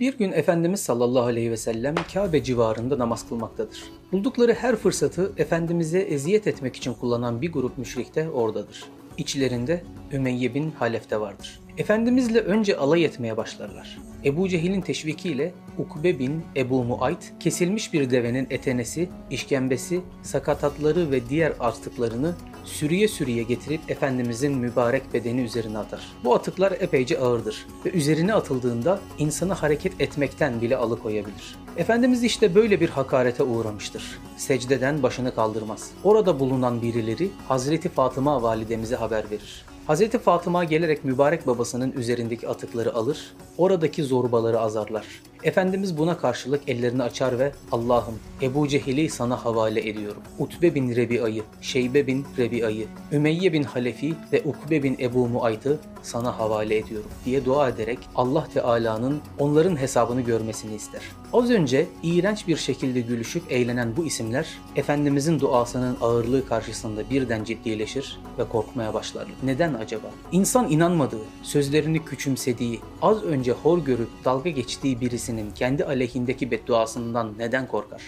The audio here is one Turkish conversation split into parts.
Bir gün Efendimiz sallallahu aleyhi ve sellem Kabe civarında namaz kılmaktadır. Buldukları her fırsatı Efendimiz'e eziyet etmek için kullanan bir grup müşrik de oradadır. İçlerinde Ümeyye bin Halef de vardır. Efendimizle önce alay etmeye başlarlar. Ebu Cehil'in teşvikiyle Ukbe bin Ebu Muayt kesilmiş bir devenin etenesi, işkembesi, sakatatları ve diğer artıklarını sürüye sürüye getirip Efendimizin mübarek bedeni üzerine atar. Bu atıklar epeyce ağırdır ve üzerine atıldığında insanı hareket etmekten bile alıkoyabilir. Efendimiz işte böyle bir hakarete uğramıştır. Secdeden başını kaldırmaz. Orada bulunan birileri Hazreti Fatıma validemize haber verir. Hazreti Fatıma gelerek mübarek babasının üzerindeki atıkları alır, oradaki zorbaları azarlar. Efendimiz buna karşılık ellerini açar ve Allah'ım Ebu Cehil'i sana havale ediyorum. Utbe bin Rebi'ayı, Şeybe bin Rebi'ayı, Ümeyye bin Halefi ve Ukbe bin Ebu Muayt'ı sana havale ediyorum diye dua ederek Allah Teala'nın onların hesabını görmesini ister. Az önce iğrenç bir şekilde gülüşüp eğlenen bu isimler Efendimizin duasının ağırlığı karşısında birden ciddileşir ve korkmaya başlarlar. Neden acaba? İnsan inanmadığı, sözlerini küçümsediği, az önce hor görüp dalga geçtiği birisinin kendi aleyhindeki bedduasından neden korkar?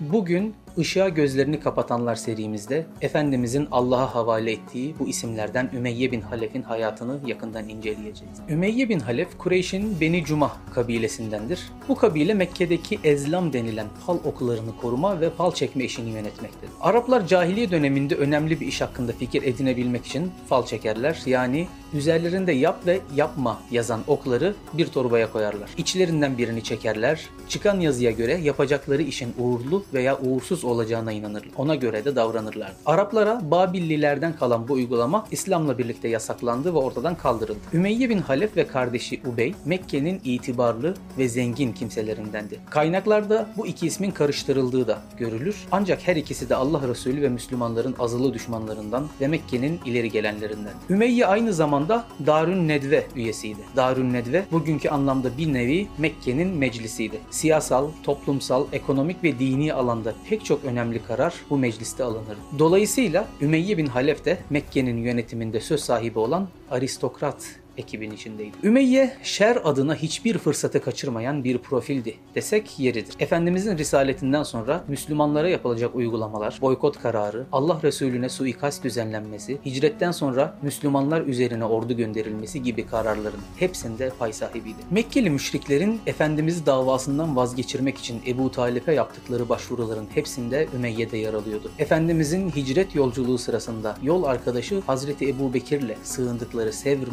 Bugün Işığa gözlerini kapatanlar serimizde Efendimizin Allah'a havale ettiği bu isimlerden Ümeyye bin Halef'in hayatını yakından inceleyeceğiz. Ümeyye bin Halef Kureyş'in Beni Cumah kabilesindendir. Bu kabile Mekke'deki ezlam denilen fal okularını koruma ve fal çekme işini yönetmektedir. Araplar cahiliye döneminde önemli bir iş hakkında fikir edinebilmek için fal çekerler. Yani üzerlerinde yap ve yapma yazan okları bir torbaya koyarlar. İçlerinden birini çekerler. Çıkan yazıya göre yapacakları işin uğurlu veya uğursuz olacağına inanırlar. Ona göre de davranırlar. Araplara Babillilerden kalan bu uygulama İslam'la birlikte yasaklandı ve ortadan kaldırıldı. Ümeyye bin Halef ve kardeşi Ubey Mekke'nin itibarlı ve zengin kimselerindendi. Kaynaklarda bu iki ismin karıştırıldığı da görülür. Ancak her ikisi de Allah Resulü ve Müslümanların azılı düşmanlarından ve Mekke'nin ileri gelenlerinden. Ümeyye aynı zamanda Darün Nedve üyesiydi. Darün Nedve bugünkü anlamda bir nevi Mekke'nin meclisiydi. Siyasal, toplumsal, ekonomik ve dini alanda pek çok önemli karar bu mecliste alınır. Dolayısıyla Ümeyye bin Halef de Mekke'nin yönetiminde söz sahibi olan aristokrat ekibin içindeydi. Ümeyye şer adına hiçbir fırsatı kaçırmayan bir profildi desek yeridir. Efendimizin risaletinden sonra Müslümanlara yapılacak uygulamalar, boykot kararı, Allah Resulüne suikast düzenlenmesi, hicretten sonra Müslümanlar üzerine ordu gönderilmesi gibi kararların hepsinde pay sahibiydi. Mekkeli müşriklerin Efendimiz'i davasından vazgeçirmek için Ebu Talip'e yaptıkları başvuruların hepsinde Ümeyye'de yer alıyordu. Efendimizin hicret yolculuğu sırasında yol arkadaşı Hazreti Ebu Bekir'le sığındıkları Sevr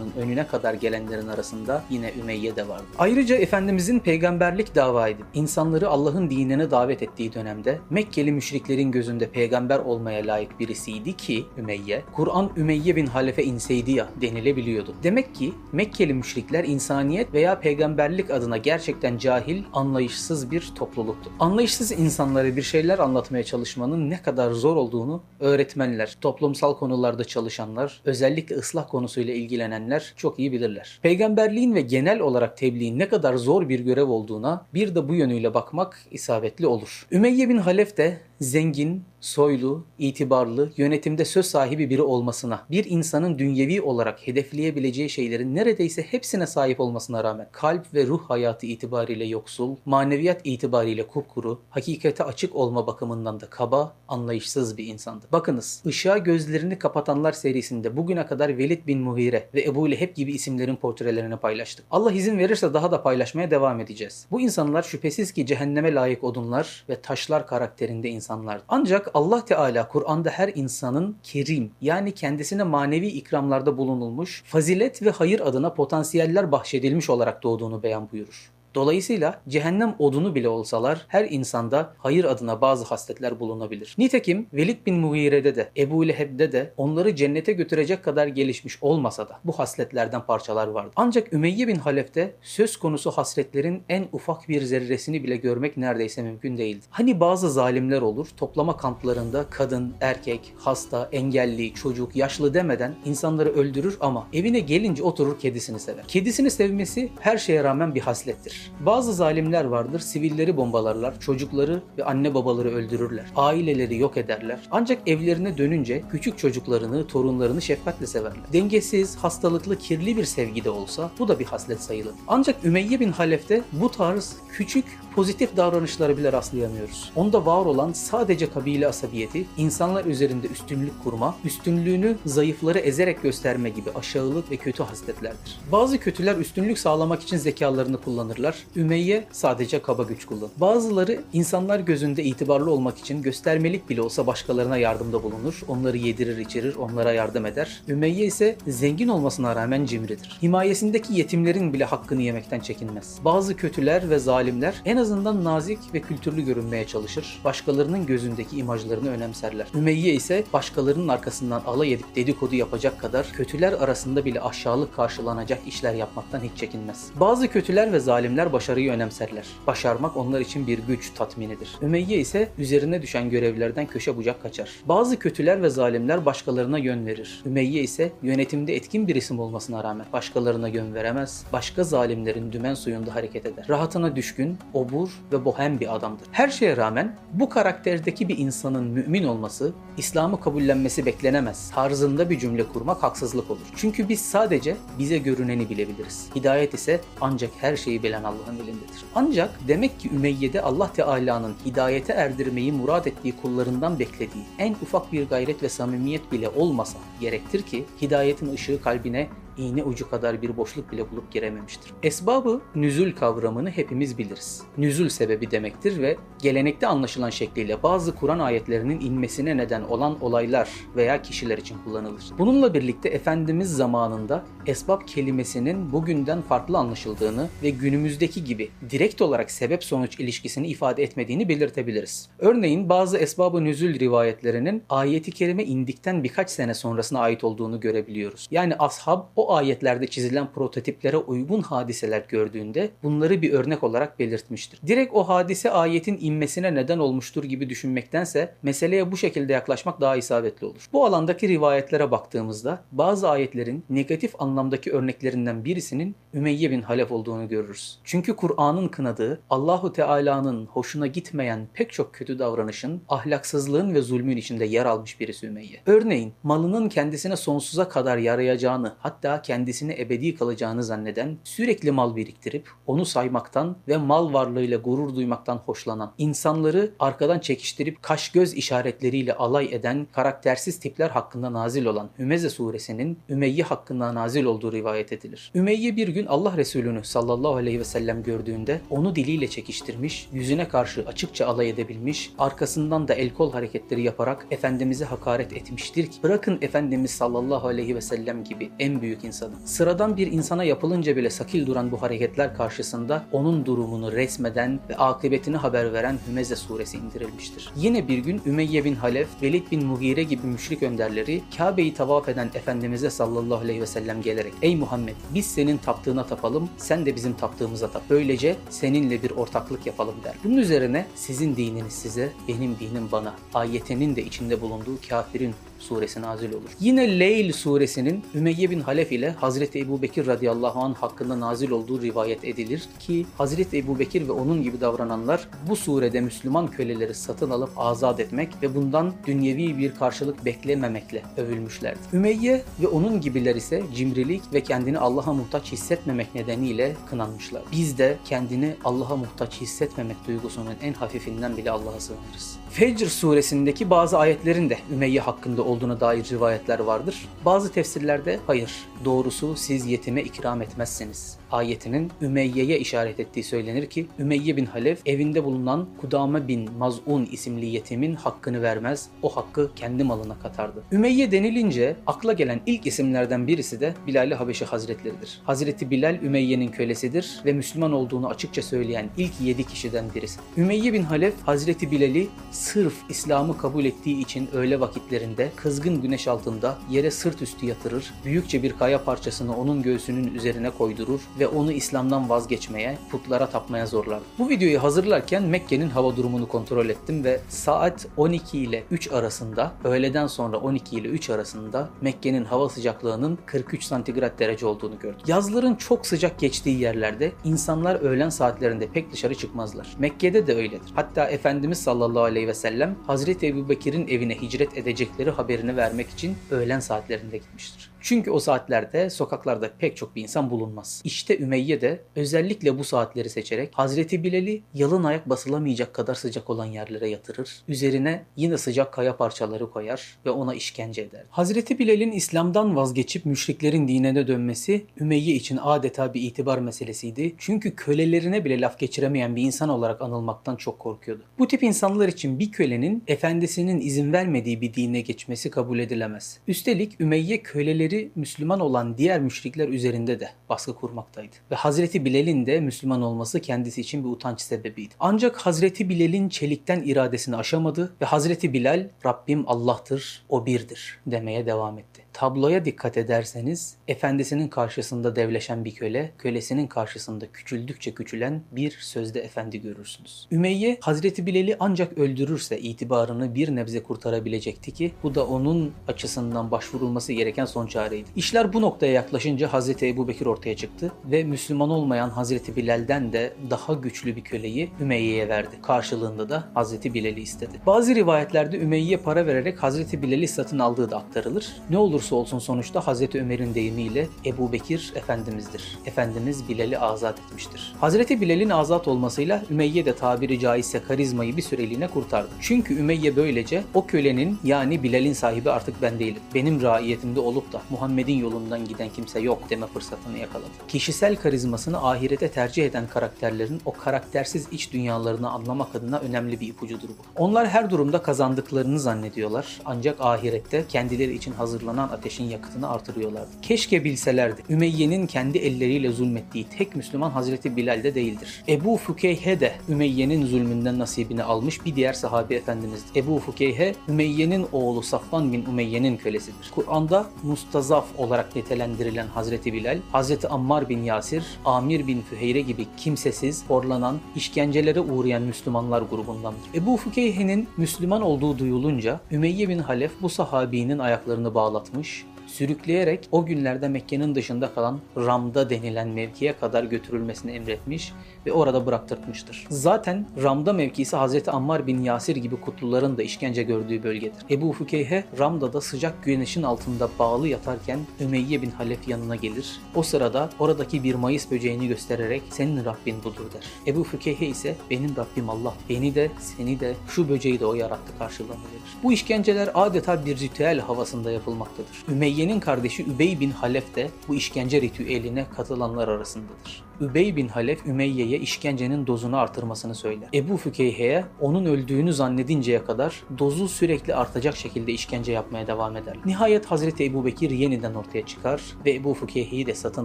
mağarasının önüne kadar gelenlerin arasında yine Ümeyye de vardı. Ayrıca Efendimizin peygamberlik dava edip insanları Allah'ın dinine davet ettiği dönemde Mekkeli müşriklerin gözünde peygamber olmaya layık birisiydi ki Ümeyye, Kur'an Ümeyye bin Halefe inseydi ya denilebiliyordu. Demek ki Mekkeli müşrikler insaniyet veya peygamberlik adına gerçekten cahil, anlayışsız bir topluluktu. Anlayışsız insanlara bir şeyler anlatmaya çalışmanın ne kadar zor olduğunu öğretmenler, toplumsal konularda çalışanlar, özellikle ıslah konusuyla ilgilenenler çok iyi bilirler. Peygamberliğin ve genel olarak tebliğin ne kadar zor bir görev olduğuna bir de bu yönüyle bakmak isabetli olur. Ümeyye bin Halef de zengin, soylu, itibarlı, yönetimde söz sahibi biri olmasına, bir insanın dünyevi olarak hedefleyebileceği şeylerin neredeyse hepsine sahip olmasına rağmen kalp ve ruh hayatı itibariyle yoksul, maneviyat itibariyle kupkuru, hakikate açık olma bakımından da kaba, anlayışsız bir insandı. Bakınız, ışığa gözlerini kapatanlar serisinde bugüne kadar Velid bin Muhire ve Ebu Leheb gibi isimlerin portrelerini paylaştık. Allah izin verirse daha da paylaşmaya devam edeceğiz. Bu insanlar şüphesiz ki cehenneme layık odunlar ve taşlar karakterinde insanlar. Ancak Allah Teala Kur'an'da her insanın kerim yani kendisine manevi ikramlarda bulunulmuş, fazilet ve hayır adına potansiyeller bahşedilmiş olarak doğduğunu beyan buyurur. Dolayısıyla cehennem odunu bile olsalar her insanda hayır adına bazı hasletler bulunabilir. Nitekim Velid bin Mughire'de de Ebu Leheb'de de onları cennete götürecek kadar gelişmiş olmasa da bu hasletlerden parçalar vardı. Ancak Ümeyye bin Halef'te söz konusu hasletlerin en ufak bir zerresini bile görmek neredeyse mümkün değildi. Hani bazı zalimler olur toplama kamplarında kadın, erkek, hasta, engelli, çocuk, yaşlı demeden insanları öldürür ama evine gelince oturur kedisini sever. Kedisini sevmesi her şeye rağmen bir haslettir. Bazı zalimler vardır, sivilleri bombalarlar, çocukları ve anne babaları öldürürler. Aileleri yok ederler. Ancak evlerine dönünce küçük çocuklarını, torunlarını şefkatle severler. Dengesiz, hastalıklı, kirli bir sevgi de olsa bu da bir haslet sayılır. Ancak Ümeyye bin Halef'te bu tarz küçük pozitif davranışlara bile rastlayamıyoruz. Onda var olan sadece kabile asabiyeti, insanlar üzerinde üstünlük kurma, üstünlüğünü zayıfları ezerek gösterme gibi aşağılık ve kötü hasletlerdir. Bazı kötüler üstünlük sağlamak için zekalarını kullanırlar. Ümeyye sadece kaba güç kullanır. Bazıları insanlar gözünde itibarlı olmak için göstermelik bile olsa başkalarına yardımda bulunur. Onları yedirir içirir, onlara yardım eder. Ümeyye ise zengin olmasına rağmen cimridir. Himayesindeki yetimlerin bile hakkını yemekten çekinmez. Bazı kötüler ve zalimler en azından nazik ve kültürlü görünmeye çalışır. Başkalarının gözündeki imajlarını önemserler. Ümeyye ise başkalarının arkasından alay edip dedikodu yapacak kadar kötüler arasında bile aşağılık karşılanacak işler yapmaktan hiç çekinmez. Bazı kötüler ve zalimler başarıyı önemserler. Başarmak onlar için bir güç tatminidir. Ümeyye ise üzerine düşen görevlerden köşe bucak kaçar. Bazı kötüler ve zalimler başkalarına yön verir. Ümeyye ise yönetimde etkin bir isim olmasına rağmen başkalarına yön veremez. Başka zalimlerin dümen suyunda hareket eder. Rahatına düşkün, obur ve bohem bir adamdır. Her şeye rağmen bu karakterdeki bir insanın mümin olması, İslam'ı kabullenmesi beklenemez. Tarzında bir cümle kurmak haksızlık olur. Çünkü biz sadece bize görüneni bilebiliriz. Hidayet ise ancak her şeyi bilen Allah'ın elindedir. Ancak demek ki Ümeyye'de Allah Teala'nın hidayete erdirmeyi murad ettiği kullarından beklediği en ufak bir gayret ve samimiyet bile olmasa gerektir ki hidayetin ışığı kalbine iğne ucu kadar bir boşluk bile bulup girememiştir. Esbabı nüzül kavramını hepimiz biliriz. Nüzül sebebi demektir ve gelenekte anlaşılan şekliyle bazı Kur'an ayetlerinin inmesine neden olan olaylar veya kişiler için kullanılır. Bununla birlikte Efendimiz zamanında esbab kelimesinin bugünden farklı anlaşıldığını ve günümüzdeki gibi direkt olarak sebep sonuç ilişkisini ifade etmediğini belirtebiliriz. Örneğin bazı esbabı nüzül rivayetlerinin ayeti kerime indikten birkaç sene sonrasına ait olduğunu görebiliyoruz. Yani ashab o ayetlerde çizilen prototiplere uygun hadiseler gördüğünde bunları bir örnek olarak belirtmiştir. Direkt o hadise ayetin inmesine neden olmuştur gibi düşünmektense meseleye bu şekilde yaklaşmak daha isabetli olur. Bu alandaki rivayetlere baktığımızda bazı ayetlerin negatif anlamdaki örneklerinden birisinin Ümeyye bin Halef olduğunu görürüz. Çünkü Kur'an'ın kınadığı Allahu Teala'nın hoşuna gitmeyen pek çok kötü davranışın, ahlaksızlığın ve zulmün içinde yer almış birisi Ümeyye. Örneğin malının kendisine sonsuza kadar yarayacağını hatta kendisine ebedi kalacağını zanneden, sürekli mal biriktirip onu saymaktan ve mal varlığıyla gurur duymaktan hoşlanan, insanları arkadan çekiştirip kaş göz işaretleriyle alay eden karaktersiz tipler hakkında nazil olan Hümeze suresinin Ümeyye hakkında nazil olduğu rivayet edilir. Ümeyye bir gün Allah Resulü'nü sallallahu aleyhi ve sellem gördüğünde onu diliyle çekiştirmiş, yüzüne karşı açıkça alay edebilmiş, arkasından da el kol hareketleri yaparak Efendimiz'e hakaret etmiştir ki bırakın Efendimiz sallallahu aleyhi ve sellem gibi en büyük insanı. Sıradan bir insana yapılınca bile sakil duran bu hareketler karşısında onun durumunu resmeden ve akıbetini haber veren Hümeze suresi indirilmiştir. Yine bir gün Ümeyye bin Halef, Velid bin Mughire gibi müşrik önderleri Kabe'yi tavaf eden Efendimiz'e sallallahu aleyhi ve sellem gelerek Ey Muhammed biz senin taptığına tapalım sen de bizim taptığımıza tap. Böylece seninle bir ortaklık yapalım der. Bunun üzerine sizin dininiz size, benim dinim bana. Ayetinin de içinde bulunduğu kafirin suresi nazil olur. Yine Leyl suresinin Ümeyye bin Halef ile Hazreti Ebu Bekir radıyallahu anh hakkında nazil olduğu rivayet edilir ki Hazreti Ebu Bekir ve onun gibi davrananlar bu surede Müslüman köleleri satın alıp azat etmek ve bundan dünyevi bir karşılık beklememekle övülmüşlerdir. Ümeyye ve onun gibiler ise cimrilik ve kendini Allah'a muhtaç hissetmemek nedeniyle kınanmışlar. Biz de kendini Allah'a muhtaç hissetmemek duygusunun en hafifinden bile Allah'a sığınırız. Fecr suresindeki bazı ayetlerin de Ümeyye hakkında olduğuna dair rivayetler vardır. Bazı tefsirlerde hayır, doğrusu siz yetime ikram etmezsiniz ayetinin Ümeyye'ye işaret ettiği söylenir ki Ümeyye bin Halef evinde bulunan Kudame bin Maz'un isimli yetimin hakkını vermez, o hakkı kendi malına katardı. Ümeyye denilince akla gelen ilk isimlerden birisi de Bilal-i Habeşi Hazretleridir. Hazreti Bilal Ümeyye'nin kölesidir ve Müslüman olduğunu açıkça söyleyen ilk yedi kişiden birisi. Ümeyye bin Halef Hazreti Bilal'i sırf İslam'ı kabul ettiği için öğle vakitlerinde kızgın güneş altında yere sırt üstü yatırır, büyükçe bir kaya parçasını onun göğsünün üzerine koydurur ve onu İslam'dan vazgeçmeye, putlara tapmaya zorlardı. Bu videoyu hazırlarken Mekke'nin hava durumunu kontrol ettim ve saat 12 ile 3 arasında, öğleden sonra 12 ile 3 arasında Mekke'nin hava sıcaklığının 43 santigrat derece olduğunu gördüm. Yazların çok sıcak geçtiği yerlerde insanlar öğlen saatlerinde pek dışarı çıkmazlar. Mekke'de de öyledir. Hatta Efendimiz sallallahu aleyhi ve sellem Hazreti Ebu Bekir'in evine hicret edecekleri haberini vermek için öğlen saatlerinde gitmiştir. Çünkü o saatlerde sokaklarda pek çok bir insan bulunmaz. İşte Ümeyye de özellikle bu saatleri seçerek Hazreti Bilal'i yalın ayak basılamayacak kadar sıcak olan yerlere yatırır. Üzerine yine sıcak kaya parçaları koyar ve ona işkence eder. Hazreti Bilal'in İslam'dan vazgeçip müşriklerin dinine dönmesi Ümeyye için adeta bir itibar meselesiydi. Çünkü kölelerine bile laf geçiremeyen bir insan olarak anılmaktan çok korkuyordu. Bu tip insanlar için bir kölenin efendisinin izin vermediği bir dine geçmesi kabul edilemez. Üstelik Ümeyye köleleri Müslüman olan diğer müşrikler üzerinde de baskı kurmaktaydı. Ve Hazreti Bilal'in de Müslüman olması kendisi için bir utanç sebebiydi. Ancak Hazreti Bilal'in çelikten iradesini aşamadı ve Hazreti Bilal Rabbim Allah'tır, o birdir demeye devam etti. Tabloya dikkat ederseniz efendisinin karşısında devleşen bir köle, kölesinin karşısında küçüldükçe küçülen bir sözde efendi görürsünüz. Ümeyye Hazreti Bilal'i ancak öldürürse itibarını bir nebze kurtarabilecekti ki bu da onun açısından başvurulması gereken son çareydi. İşler bu noktaya yaklaşınca Hazreti Ebu Bekir ortaya çıktı ve Müslüman olmayan Hazreti Bilal'den de daha güçlü bir köleyi Ümeyye'ye verdi. Karşılığında da Hazreti Bilal'i istedi. Bazı rivayetlerde Ümeyye para vererek Hazreti Bilal'i satın aldığı da aktarılır. Ne olursa olsun sonuçta Hazreti Ömer'in deyimiyle Ebu Bekir Efendimiz'dir. Efendimiz Bilal'i azat etmiştir. Hazreti Bilal'in azat olmasıyla Ümeyye de tabiri caizse karizmayı bir süreliğine kurtardı. Çünkü Ümeyye böylece o kölenin yani Bilal'in sahibi artık ben değilim. Benim raiyetimde olup da Muhammed'in yolundan giden kimse yok deme fırsatını yakaladı. Kişisel karizmasını ahirete tercih eden karakterlerin o karaktersiz iç dünyalarını anlamak adına önemli bir ipucudur bu. Onlar her durumda kazandıklarını zannediyorlar ancak ahirette kendileri için hazırlanan ateşin yakıtını artırıyorlardı. Keşke bilselerdi. Ümeyye'nin kendi elleriyle zulmettiği tek Müslüman Hazreti Bilal de değildir. Ebu Fukeyhe de Ümeyye'nin zulmünden nasibini almış bir diğer sahabi efendimizdir. Ebu Fukeyhe, Ümeyye'nin oğlu Safvan bin Ümeyye'nin kölesidir. Kur'an'da mustazaf olarak nitelendirilen Hazreti Bilal, Hazreti Ammar bin Yasir, Amir bin Füheyre gibi kimsesiz, horlanan, işkencelere uğrayan Müslümanlar grubundandır. Ebu Fukeyhe'nin Müslüman olduğu duyulunca Ümeyye bin Halef bu sahabinin ayaklarını bağlatmış, tempos sürükleyerek o günlerde Mekke'nin dışında kalan Ram'da denilen mevkiye kadar götürülmesini emretmiş ve orada bıraktırtmıştır. Zaten Ram'da mevkisi Hazreti Ammar bin Yasir gibi kutluların da işkence gördüğü bölgedir. Ebu Fukeyhe Ram'da da sıcak güneşin altında bağlı yatarken Ümeyye bin Halef yanına gelir. O sırada oradaki bir mayıs böceğini göstererek senin Rabbin budur der. Ebu Fukeyhe ise benim Rabbim Allah, beni de seni de şu böceği de o yarattı karşılığını verir. Bu işkenceler adeta bir ritüel havasında yapılmaktadır. Ümeyye'nin kardeşi Übey bin Halef de bu işkence ritüeline katılanlar arasındadır. Übey bin Halef Ümeyye'ye işkencenin dozunu artırmasını söyler. Ebu Fükeyhe'ye onun öldüğünü zannedinceye kadar dozu sürekli artacak şekilde işkence yapmaya devam eder. Nihayet Hazreti Ebu Bekir yeniden ortaya çıkar ve Ebu Fükeyhe'yi de satın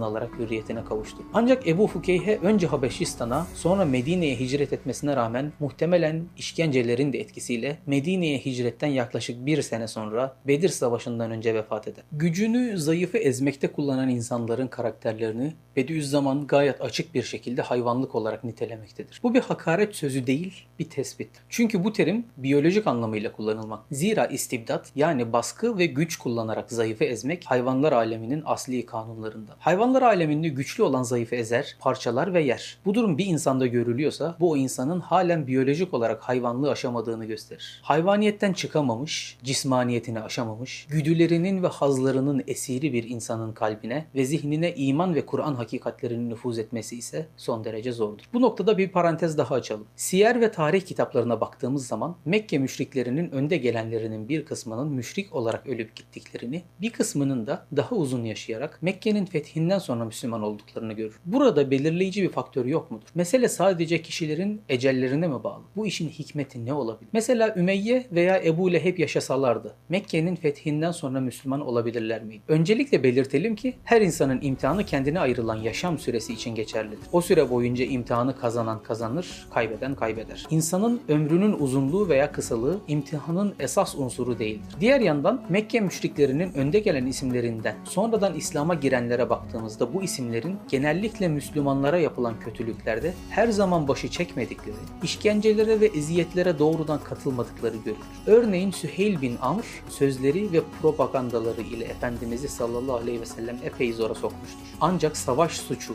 alarak hürriyetine kavuştur. Ancak Ebu Fükeyhe önce Habeşistan'a sonra Medine'ye hicret etmesine rağmen muhtemelen işkencelerin de etkisiyle Medine'ye hicretten yaklaşık bir sene sonra Bedir Savaşı'ndan önce vefat eder. Gücünü zayıfı ezmekte kullanan insanların karakterlerini Bediüzzaman gayet açık bir şekilde hayvanlık olarak nitelemektedir. Bu bir hakaret sözü değil, bir tespit. Çünkü bu terim biyolojik anlamıyla kullanılmak. Zira istibdat yani baskı ve güç kullanarak zayıfı ezmek hayvanlar aleminin asli kanunlarında. Hayvanlar aleminde güçlü olan zayıfı ezer, parçalar ve yer. Bu durum bir insanda görülüyorsa bu o insanın halen biyolojik olarak hayvanlığı aşamadığını gösterir. Hayvaniyetten çıkamamış, cismaniyetini aşamamış, güdülerinin ve hazlarının esiri bir insanın kalbine ve zihnine iman ve Kur'an hakikatlerinin nüfuz etmesi ise son derece zordur. Bu noktada bir parantez daha açalım. Siyer ve tarih kitaplarına baktığımız zaman Mekke müşriklerinin önde gelenlerinin bir kısmının müşrik olarak ölüp gittiklerini, bir kısmının da daha uzun yaşayarak Mekke'nin fethinden sonra Müslüman olduklarını görür. Burada belirleyici bir faktör yok mudur? Mesele sadece kişilerin ecellerine mi bağlı? Bu işin hikmeti ne olabilir? Mesela Ümeyye veya Ebu Leheb yaşasalardı Mekke'nin fethinden sonra Müslüman olabilirler miydi? Öncelikle belirtelim ki her insanın imtihanı kendine ayrılan yaşam süresi için geçer geçerlidir. O süre boyunca imtihanı kazanan kazanır, kaybeden kaybeder. İnsanın ömrünün uzunluğu veya kısalığı imtihanın esas unsuru değildir. Diğer yandan Mekke müşriklerinin önde gelen isimlerinden sonradan İslam'a girenlere baktığımızda bu isimlerin genellikle Müslümanlara yapılan kötülüklerde her zaman başı çekmedikleri, işkencelere ve eziyetlere doğrudan katılmadıkları görülür. Örneğin Süheyl bin Amr sözleri ve propagandaları ile Efendimiz'i sallallahu aleyhi ve sellem epey zora sokmuştur. Ancak savaş suçu,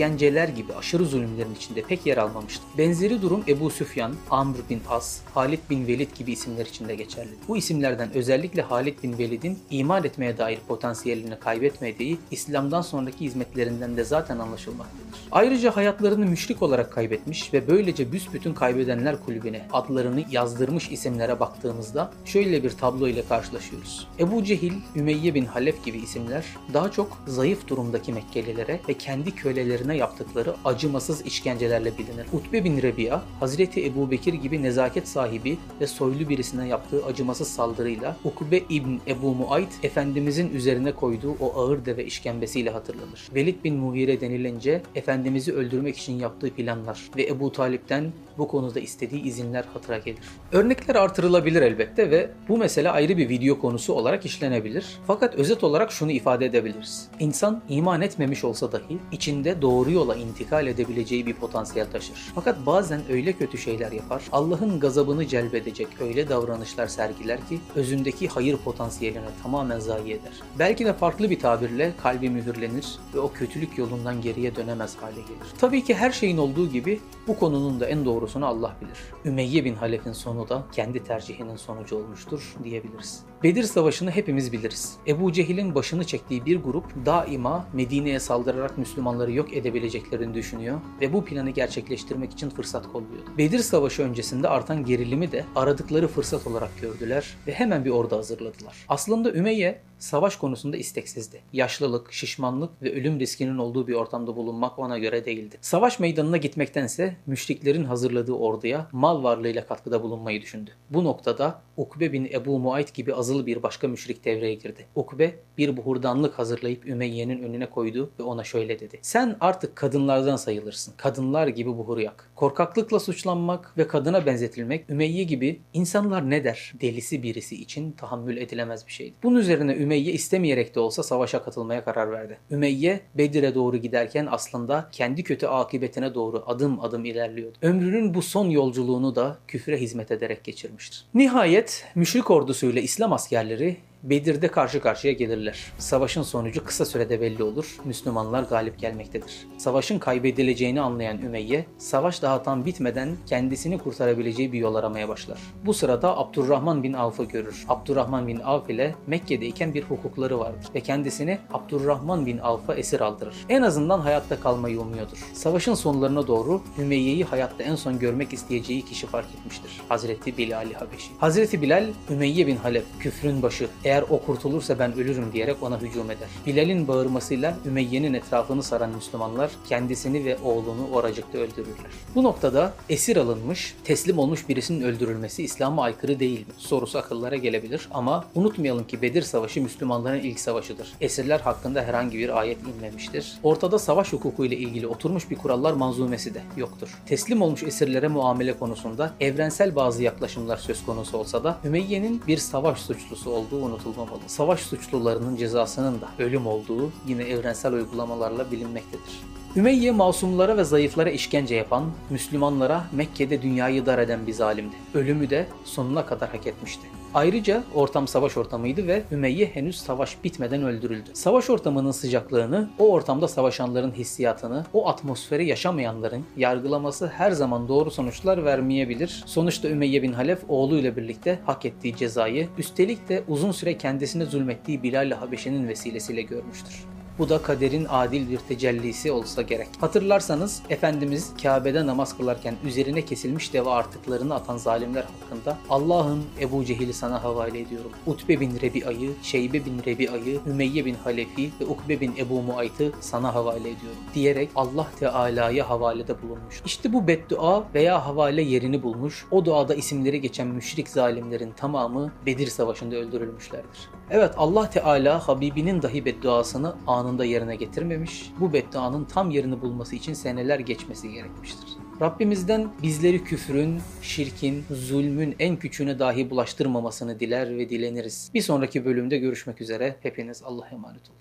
işkenceler gibi aşırı zulümlerin içinde pek yer almamıştır. Benzeri durum Ebu Süfyan, Amr bin As, Halid bin Velid gibi isimler için de geçerli. Bu isimlerden özellikle Halid bin Velid'in iman etmeye dair potansiyelini kaybetmediği İslam'dan sonraki hizmetlerinden de zaten anlaşılmaktadır. Ayrıca hayatlarını müşrik olarak kaybetmiş ve böylece büsbütün kaybedenler kulübüne adlarını yazdırmış isimlere baktığımızda şöyle bir tablo ile karşılaşıyoruz. Ebu Cehil, Ümeyye bin Halef gibi isimler daha çok zayıf durumdaki Mekkelilere ve kendi kölelerine yaptıkları acımasız işkencelerle bilinir. Utbe bin Rebi'a, Hazreti Ebu Bekir gibi nezaket sahibi ve soylu birisine yaptığı acımasız saldırıyla Ukbe İbn Ebu Muayt, Efendimizin üzerine koyduğu o ağır deve işkembesiyle hatırlanır. Velid bin Mughire denilince Efendimiz'i öldürmek için yaptığı planlar ve Ebu Talip'ten bu konuda istediği izinler hatıra gelir. Örnekler artırılabilir elbette ve bu mesele ayrı bir video konusu olarak işlenebilir. Fakat özet olarak şunu ifade edebiliriz. İnsan iman etmemiş olsa dahi içinde doğru yola intikal edebileceği bir potansiyel taşır. Fakat bazen öyle kötü şeyler yapar, Allah'ın gazabını celbedecek öyle davranışlar sergiler ki özündeki hayır potansiyelini tamamen zayi eder. Belki de farklı bir tabirle kalbi mühürlenir ve o kötülük yolundan geriye dönemez hale gelir. Tabii ki her şeyin olduğu gibi bu konunun da en doğrusunu Allah bilir. Ümeyye bin Halef'in sonu da kendi tercihinin sonucu olmuştur diyebiliriz. Bedir Savaşı'nı hepimiz biliriz. Ebu Cehil'in başını çektiği bir grup daima Medine'ye saldırarak Müslümanları yok edebileceklerini düşünüyor ve bu planı gerçekleştirmek için fırsat kolluyordu. Bedir Savaşı öncesinde artan gerilimi de aradıkları fırsat olarak gördüler ve hemen bir ordu hazırladılar. Aslında Ümeyye savaş konusunda isteksizdi. Yaşlılık, şişmanlık ve ölüm riskinin olduğu bir ortamda bulunmak ona göre değildi. Savaş meydanına gitmektense müşriklerin hazırladığı orduya mal varlığıyla katkıda bulunmayı düşündü. Bu noktada Ukbe bin Ebu Muayt gibi azılı bir başka müşrik devreye girdi. Ukbe bir buhurdanlık hazırlayıp Ümeyye'nin önüne koydu ve ona şöyle dedi. Sen artık kadınlardan sayılırsın. Kadınlar gibi buhuru yak. Korkaklıkla suçlanmak ve kadına benzetilmek Ümeyye gibi insanlar ne der delisi birisi için tahammül edilemez bir şeydi. Bunun üzerine Ümeyye istemeyerek de olsa savaşa katılmaya karar verdi. Ümeyye Bedir'e doğru giderken aslında kendi kötü akıbetine doğru adım adım ilerliyordu. Ömrünün bu son yolculuğunu da küfre hizmet ederek geçirmiştir. Nihayet müşrik ordusuyla İslam askerleri Bedir'de karşı karşıya gelirler. Savaşın sonucu kısa sürede belli olur. Müslümanlar galip gelmektedir. Savaşın kaybedileceğini anlayan Ümeyye, savaş daha tam bitmeden kendisini kurtarabileceği bir yol aramaya başlar. Bu sırada Abdurrahman bin Avf'ı görür. Abdurrahman bin Avf ile Mekke'deyken bir hukukları vardır ve kendisini Abdurrahman bin Avf'a esir aldırır. En azından hayatta kalmayı umuyordur. Savaşın sonlarına doğru Ümeyye'yi hayatta en son görmek isteyeceği kişi fark etmiştir. Hazreti Bilal-i Habeşi. Hazreti Bilal, Ümeyye bin Halep, küfrün başı, eğer o kurtulursa ben ölürüm diyerek ona hücum eder. Bilal'in bağırmasıyla Ümeyye'nin etrafını saran Müslümanlar kendisini ve oğlunu oracıkta öldürürler. Bu noktada esir alınmış, teslim olmuş birisinin öldürülmesi İslam'a aykırı değil mi? Sorusu akıllara gelebilir ama unutmayalım ki Bedir Savaşı Müslümanların ilk savaşıdır. Esirler hakkında herhangi bir ayet inmemiştir. Ortada savaş hukuku ile ilgili oturmuş bir kurallar manzumesi de yoktur. Teslim olmuş esirlere muamele konusunda evrensel bazı yaklaşımlar söz konusu olsa da Ümeyye'nin bir savaş suçlusu olduğu unutulmuştur unutulmamalı. Savaş suçlularının cezasının da ölüm olduğu yine evrensel uygulamalarla bilinmektedir. Ümeyye masumlara ve zayıflara işkence yapan, Müslümanlara Mekke'de dünyayı dar eden bir zalimdi. Ölümü de sonuna kadar hak etmişti. Ayrıca ortam savaş ortamıydı ve Ümeyye henüz savaş bitmeden öldürüldü. Savaş ortamının sıcaklığını, o ortamda savaşanların hissiyatını, o atmosferi yaşamayanların yargılaması her zaman doğru sonuçlar vermeyebilir. Sonuçta Ümeyye bin Halef oğluyla birlikte hak ettiği cezayı, üstelik de uzun süre kendisine zulmettiği Bilal-i Habeşi'nin vesilesiyle görmüştür. Bu da kaderin adil bir tecellisi olsa gerek. Hatırlarsanız Efendimiz Kabe'de namaz kılarken üzerine kesilmiş deve artıklarını atan zalimler hakkında Allah'ın Ebu Cehil'i sana havale ediyorum. Utbe bin Rebi'ayı, Şeybe bin Rebi'ayı, Ümeyye bin Halefi ve Ukbe bin Ebu Muayt'ı sana havale ediyorum diyerek Allah Teala'ya havalede bulunmuş. İşte bu beddua veya havale yerini bulmuş. O duada isimleri geçen müşrik zalimlerin tamamı Bedir Savaşı'nda öldürülmüşlerdir. Evet Allah Teala Habibinin dahi bedduasını anında anında yerine getirmemiş. Bu bedduanın tam yerini bulması için seneler geçmesi gerekmiştir. Rabbimizden bizleri küfrün, şirkin, zulmün en küçüğüne dahi bulaştırmamasını diler ve dileniriz. Bir sonraki bölümde görüşmek üzere. Hepiniz Allah'a emanet olun.